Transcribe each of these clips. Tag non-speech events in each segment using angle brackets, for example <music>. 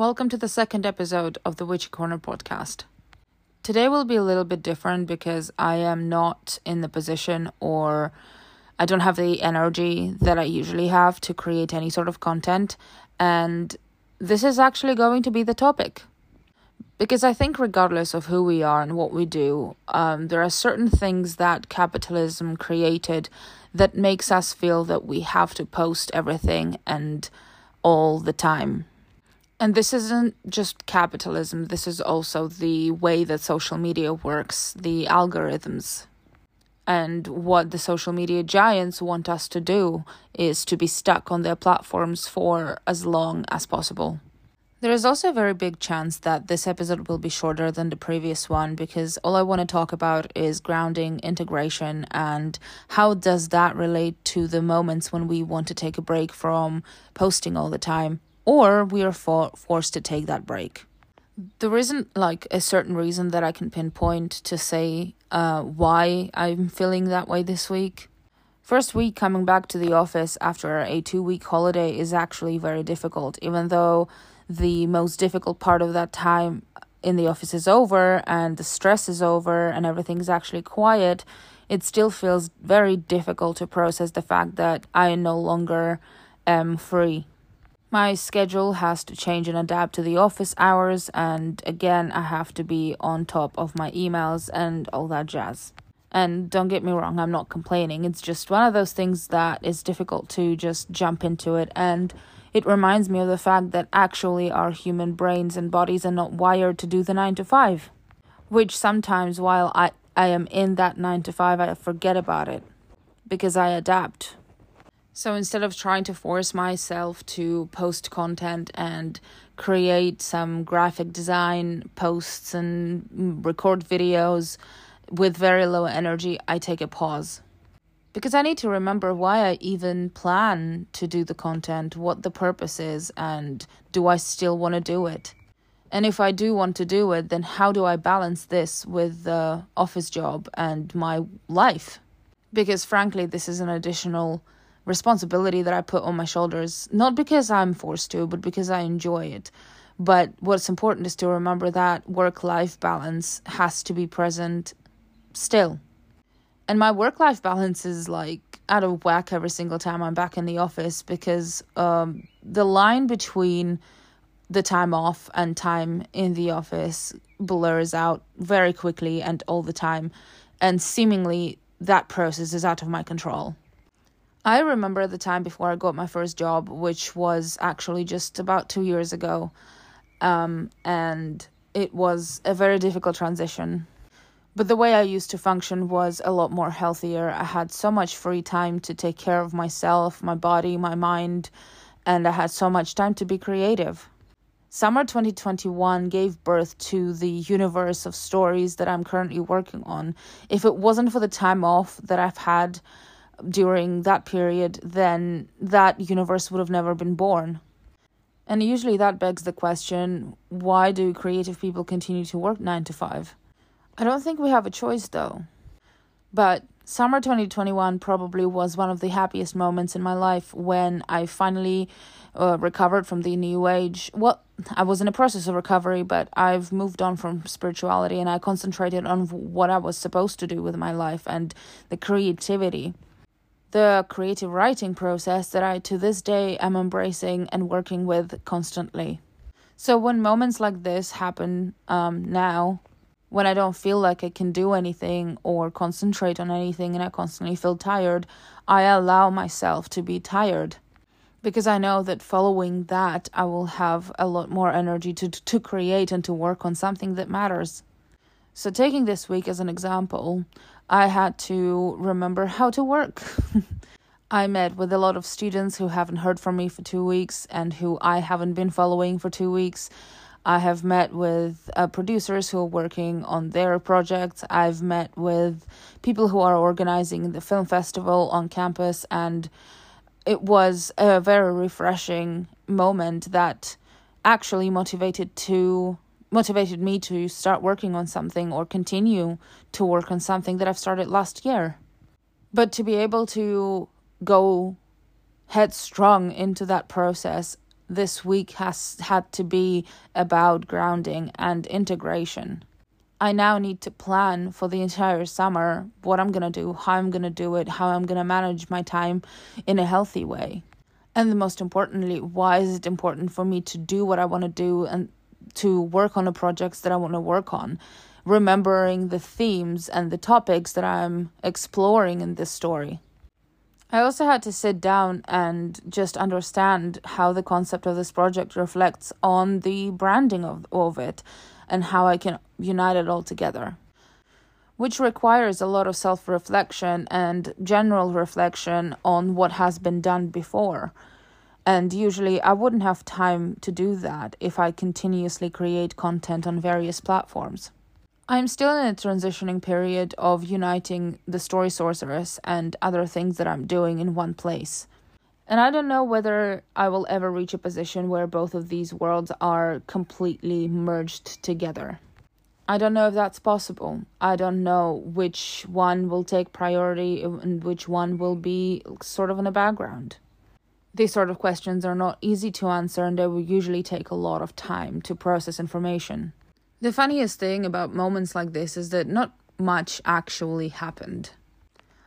Welcome to the second episode of the Witchy Corner podcast. Today will be a little bit different because I am not in the position or I don't have the energy that I usually have to create any sort of content, and this is actually going to be the topic. Because I think, regardless of who we are and what we do, um, there are certain things that capitalism created that makes us feel that we have to post everything and all the time. And this isn't just capitalism, this is also the way that social media works, the algorithms. And what the social media giants want us to do is to be stuck on their platforms for as long as possible. There is also a very big chance that this episode will be shorter than the previous one because all I want to talk about is grounding, integration, and how does that relate to the moments when we want to take a break from posting all the time or we are for- forced to take that break. There isn't like a certain reason that I can pinpoint to say uh, why I'm feeling that way this week. First week coming back to the office after a two week holiday is actually very difficult, even though the most difficult part of that time in the office is over and the stress is over and everything's actually quiet. It still feels very difficult to process the fact that I no longer am free my schedule has to change and adapt to the office hours, and again, I have to be on top of my emails and all that jazz. And don't get me wrong, I'm not complaining. It's just one of those things that is difficult to just jump into it. And it reminds me of the fact that actually our human brains and bodies are not wired to do the 9 to 5. Which sometimes, while I, I am in that 9 to 5, I forget about it because I adapt so instead of trying to force myself to post content and create some graphic design posts and record videos with very low energy, I take a pause. Because I need to remember why I even plan to do the content, what the purpose is, and do I still want to do it? And if I do want to do it, then how do I balance this with the office job and my life? Because frankly, this is an additional responsibility that I put on my shoulders, not because I'm forced to, but because I enjoy it. But what's important is to remember that work life balance has to be present still. And my work life balance is like out of whack every single time I'm back in the office because um, the line between the time off and time in the office blurs out very quickly and all the time. And seemingly that process is out of my control. I remember the time before I got my first job, which was actually just about two years ago. Um, and it was a very difficult transition. But the way I used to function was a lot more healthier. I had so much free time to take care of myself, my body, my mind, and I had so much time to be creative. Summer 2021 gave birth to the universe of stories that I'm currently working on. If it wasn't for the time off that I've had, during that period, then that universe would have never been born. And usually that begs the question why do creative people continue to work 9 to 5? I don't think we have a choice though. But summer 2021 probably was one of the happiest moments in my life when I finally uh, recovered from the new age. Well, I was in a process of recovery, but I've moved on from spirituality and I concentrated on what I was supposed to do with my life and the creativity the creative writing process that I to this day am embracing and working with constantly. So when moments like this happen um, now, when I don't feel like I can do anything or concentrate on anything and I constantly feel tired, I allow myself to be tired because I know that following that I will have a lot more energy to to create and to work on something that matters. So taking this week as an example, I had to remember how to work. <laughs> I met with a lot of students who haven't heard from me for two weeks and who I haven't been following for two weeks. I have met with uh, producers who are working on their projects. I've met with people who are organizing the film festival on campus, and it was a very refreshing moment that actually motivated to motivated me to start working on something or continue to work on something that I've started last year. But to be able to go headstrong into that process this week has had to be about grounding and integration. I now need to plan for the entire summer what I'm going to do, how I'm going to do it, how I'm going to manage my time in a healthy way. And the most importantly, why is it important for me to do what I want to do and to work on the projects that I want to work on? Remembering the themes and the topics that I'm exploring in this story. I also had to sit down and just understand how the concept of this project reflects on the branding of, of it and how I can unite it all together. Which requires a lot of self reflection and general reflection on what has been done before. And usually, I wouldn't have time to do that if I continuously create content on various platforms. I'm still in a transitioning period of uniting the story sorceress and other things that I'm doing in one place. And I don't know whether I will ever reach a position where both of these worlds are completely merged together. I don't know if that's possible. I don't know which one will take priority and which one will be sort of in the background. These sort of questions are not easy to answer and they will usually take a lot of time to process information. The funniest thing about moments like this is that not much actually happened.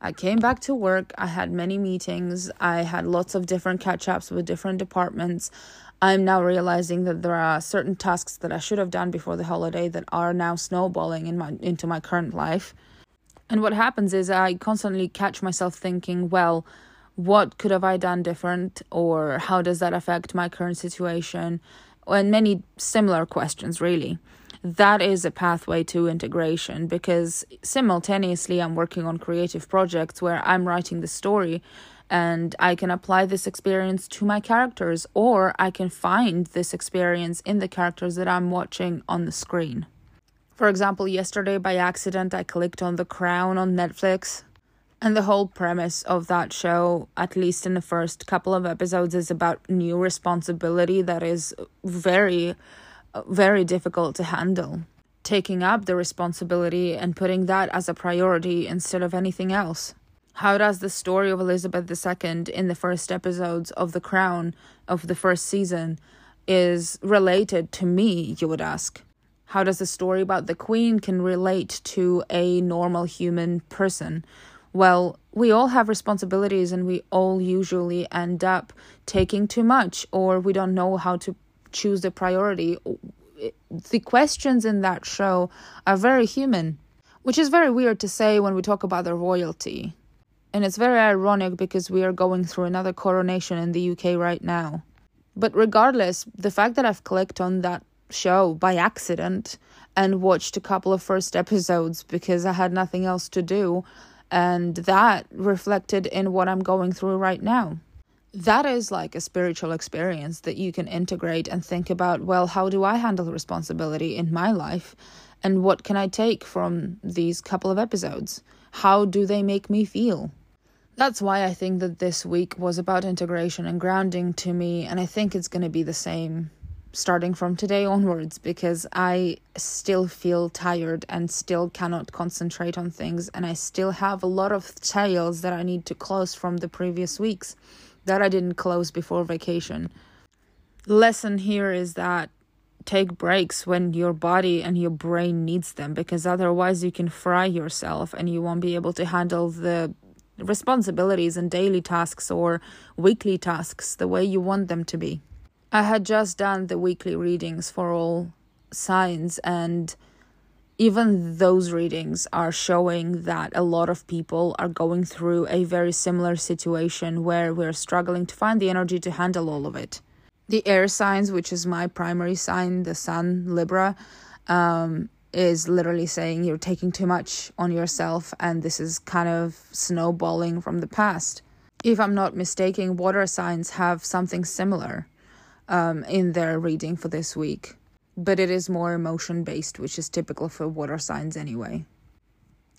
I came back to work. I had many meetings. I had lots of different catch ups with different departments. I'm now realizing that there are certain tasks that I should have done before the holiday that are now snowballing in my into my current life. And what happens is I constantly catch myself thinking, well, what could have I done different or how does that affect my current situation? And many similar questions really that is a pathway to integration because simultaneously I'm working on creative projects where I'm writing the story and I can apply this experience to my characters or I can find this experience in the characters that I'm watching on the screen. For example, yesterday by accident I clicked on The Crown on Netflix. And the whole premise of that show, at least in the first couple of episodes, is about new responsibility that is very very difficult to handle. Taking up the responsibility and putting that as a priority instead of anything else. How does the story of Elizabeth II in the first episodes of The Crown of the first season is related to me, you would ask? How does the story about the Queen can relate to a normal human person? Well, we all have responsibilities and we all usually end up taking too much or we don't know how to choose the priority. The questions in that show are very human, which is very weird to say when we talk about the royalty. And it's very ironic because we are going through another coronation in the UK right now. But regardless, the fact that I've clicked on that show by accident and watched a couple of first <laughs> episodes because I had nothing else to do, and that reflected in what I'm going through right now. That is like a spiritual experience that you can integrate and think about well how do i handle responsibility in my life? And what can i take from these couple of episodes? How do they make me feel? That's why i think that this week was about integration and grounding to me and i think it's going to be the same starting from today onwards because i still feel tired and still cannot concentrate on things and i still have a lot of tales that i need to close from the previous weeks that I didn't close before vacation. Lesson here is that take breaks when your body and your brain needs them because otherwise you can fry yourself and you won't be able to handle the responsibilities and daily tasks or weekly tasks the way you want them to be. I had just done the weekly readings for all signs and even those readings are showing that a lot of people are going through a very similar situation where we're struggling to find the energy to handle all of it. The air signs, which is my primary sign, the sun, Libra, um, is literally saying you're taking too much on yourself and this is kind of snowballing from the past. If I'm not mistaken, water signs have something similar um, in their reading for this week but it is more emotion based, which is typical for water signs anyway.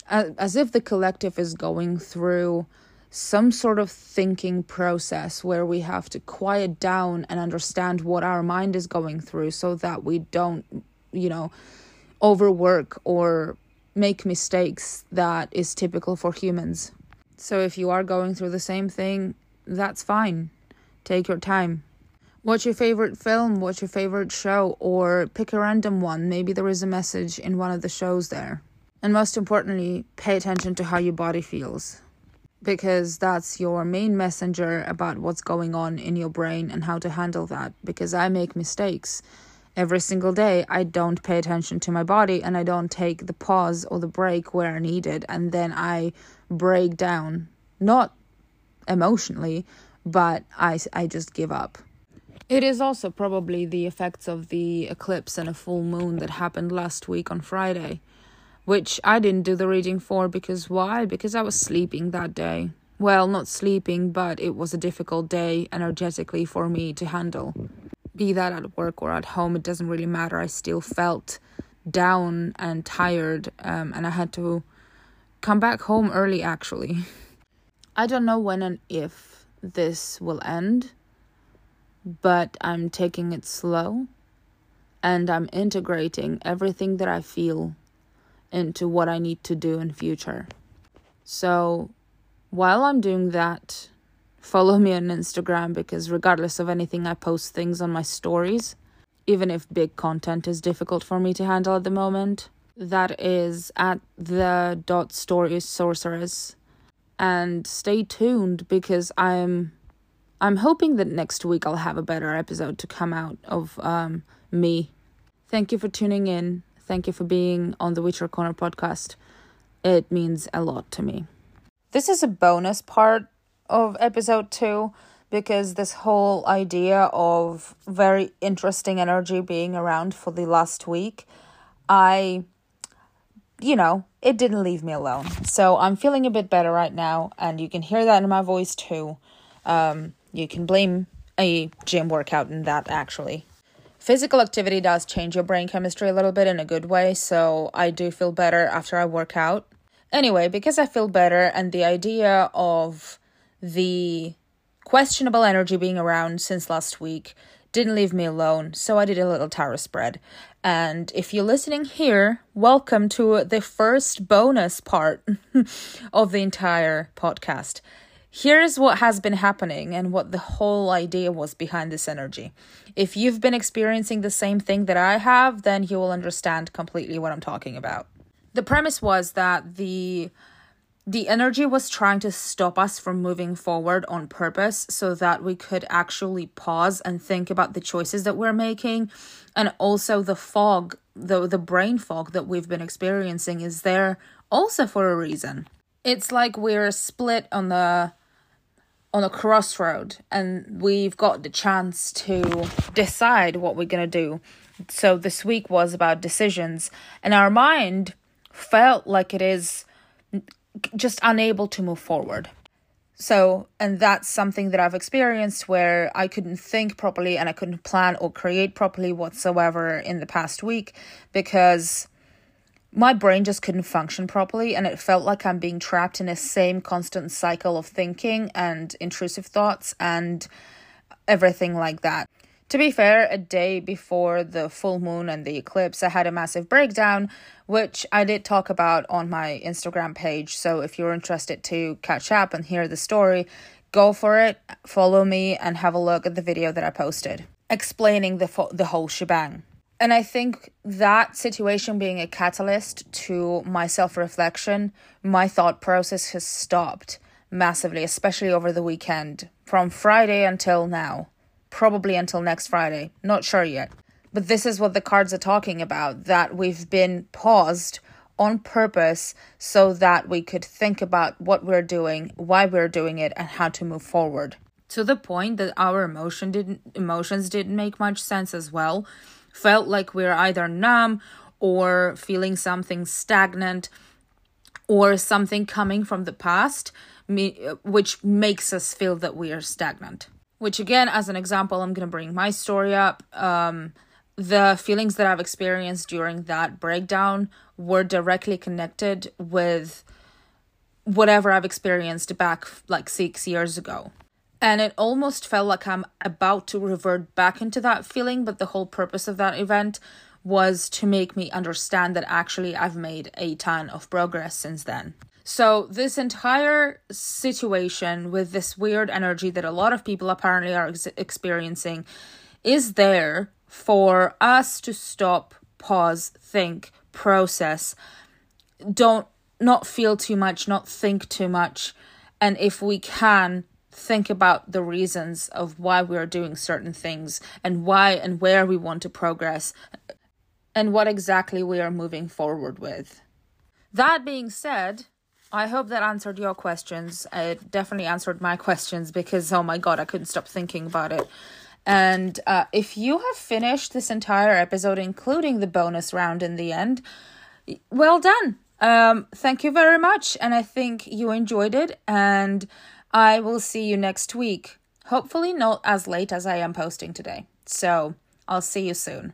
As if the collective is going through some sort of thinking process where we have to quiet down and understand what our mind is going through so that we don't, you know, overwork or make mistakes that is typical for humans. So if you are going through the same thing, that's fine. Take your time What's your favorite film? What's your favorite show? Or pick a random one. Maybe there is a message in one of the shows there. And most importantly, pay attention to how your body feels because that's your main messenger about what's going on in your brain and how to handle that. Because I make mistakes every single day. I don't pay attention to my body and I don't take the pause or the break where I need it, and then I break down, not emotionally, but I, I just give up. It is also probably the effects of the eclipse and a full moon that happened last week on Friday which I didn't do the reading for because why? Because I was sleeping that day. Well, not sleeping, but it was a difficult day energetically for me to handle. Be that at work or at home, it doesn't really matter. I still felt down and tired, um, and I had to come back home early actually. <laughs> I don't know when and if this will end, but I'm taking it slow and I'm integrating everything that I feel into what I need to do in future. So while I'm doing that, follow me on Instagram because regardless of anything I post things on my stories, even if big content is difficult for me to handle at the moment. That is at the dot stories sorceress. And stay tuned because I'm I'm hoping that next week I'll have a better episode to come out of um me. Thank you for tuning in. Thank you for being on the Witchy Corner podcast. It means a lot to me. This is a bonus part of episode two because this whole idea of very interesting energy being around for the last week, I, you know, it didn't leave me alone. So I'm feeling a bit better right now, and you can hear that in my voice too. Um, you can blame a gym workout in that actually physical activity does change your brain chemistry a little bit in a good way, so I do feel better after I work out. Anyway, because I feel better and the idea of the questionable energy being around since last week didn't leave me alone, so I did a little tarot spread. And if you're listening here, welcome to the first bonus part <laughs> of the entire podcast. Here's what has been happening and what the whole idea was behind this energy. If you've been experiencing the same thing that I have, then you will understand completely what I'm talking about. The premise was that the the energy was trying to stop us from moving forward on purpose so that we could actually pause and think about the choices that we're making and also the fog the the brain fog that we've been experiencing is there also for a reason it's like we're split on the on a crossroad and we've got the chance to decide what we're going to do. So this week was about decisions and our mind felt like it is just unable to move forward. So, and that's something that I've experienced where I couldn't think properly and I couldn't plan or create properly whatsoever in the past week because my brain just couldn't function properly and it felt like i'm being trapped in a same constant cycle of thinking and intrusive thoughts and everything like that. To be fair a day before the full moon and the eclipse i had a massive breakdown which i did talk about on my instagram page. So if you're interested to catch up and hear the story go for it follow me and have a look at the video that i posted explaining the fo- the whole shebang and I think that situation being a catalyst to my self reflection, my thought process has stopped massively, especially over the weekend, from Friday until now. Probably until next Friday. Not sure yet. But this is what the cards are talking about that we've been paused on purpose so that we could think about what we're doing, why we're doing it, and how to move forward. To the point that our emotion didn't emotions didn't make much sense as well felt like we're either numb or feeling something stagnant or something coming from the past, which makes us feel that we are stagnant. Which, again, as an example, I'm going to bring my story up. Um, the feelings that I've experienced during that breakdown were directly connected with whatever I've experienced back like six years ago. And it almost felt like I'm about to revert back into that feeling, but the whole purpose of that event was to make me understand that actually I've made a ton of progress since then. So, this entire situation with this weird energy that a lot of people apparently are ex- experiencing is there for us to stop, pause, think, process. Don't not feel too much, not think too much. And if we can, think about the reasons of why we are doing certain things and why and where we want to progress and what exactly we are moving forward with. That being said, I hope that answered your questions. It definitely answered my questions because, oh my god, I couldn't stop thinking about it. And uh, if you have finished this entire episode, including the bonus round in the end, well done. Um, thank you very much. And I think you enjoyed it. And I will see you next week. Hopefully, not as late as I am posting today. So I'll see you soon.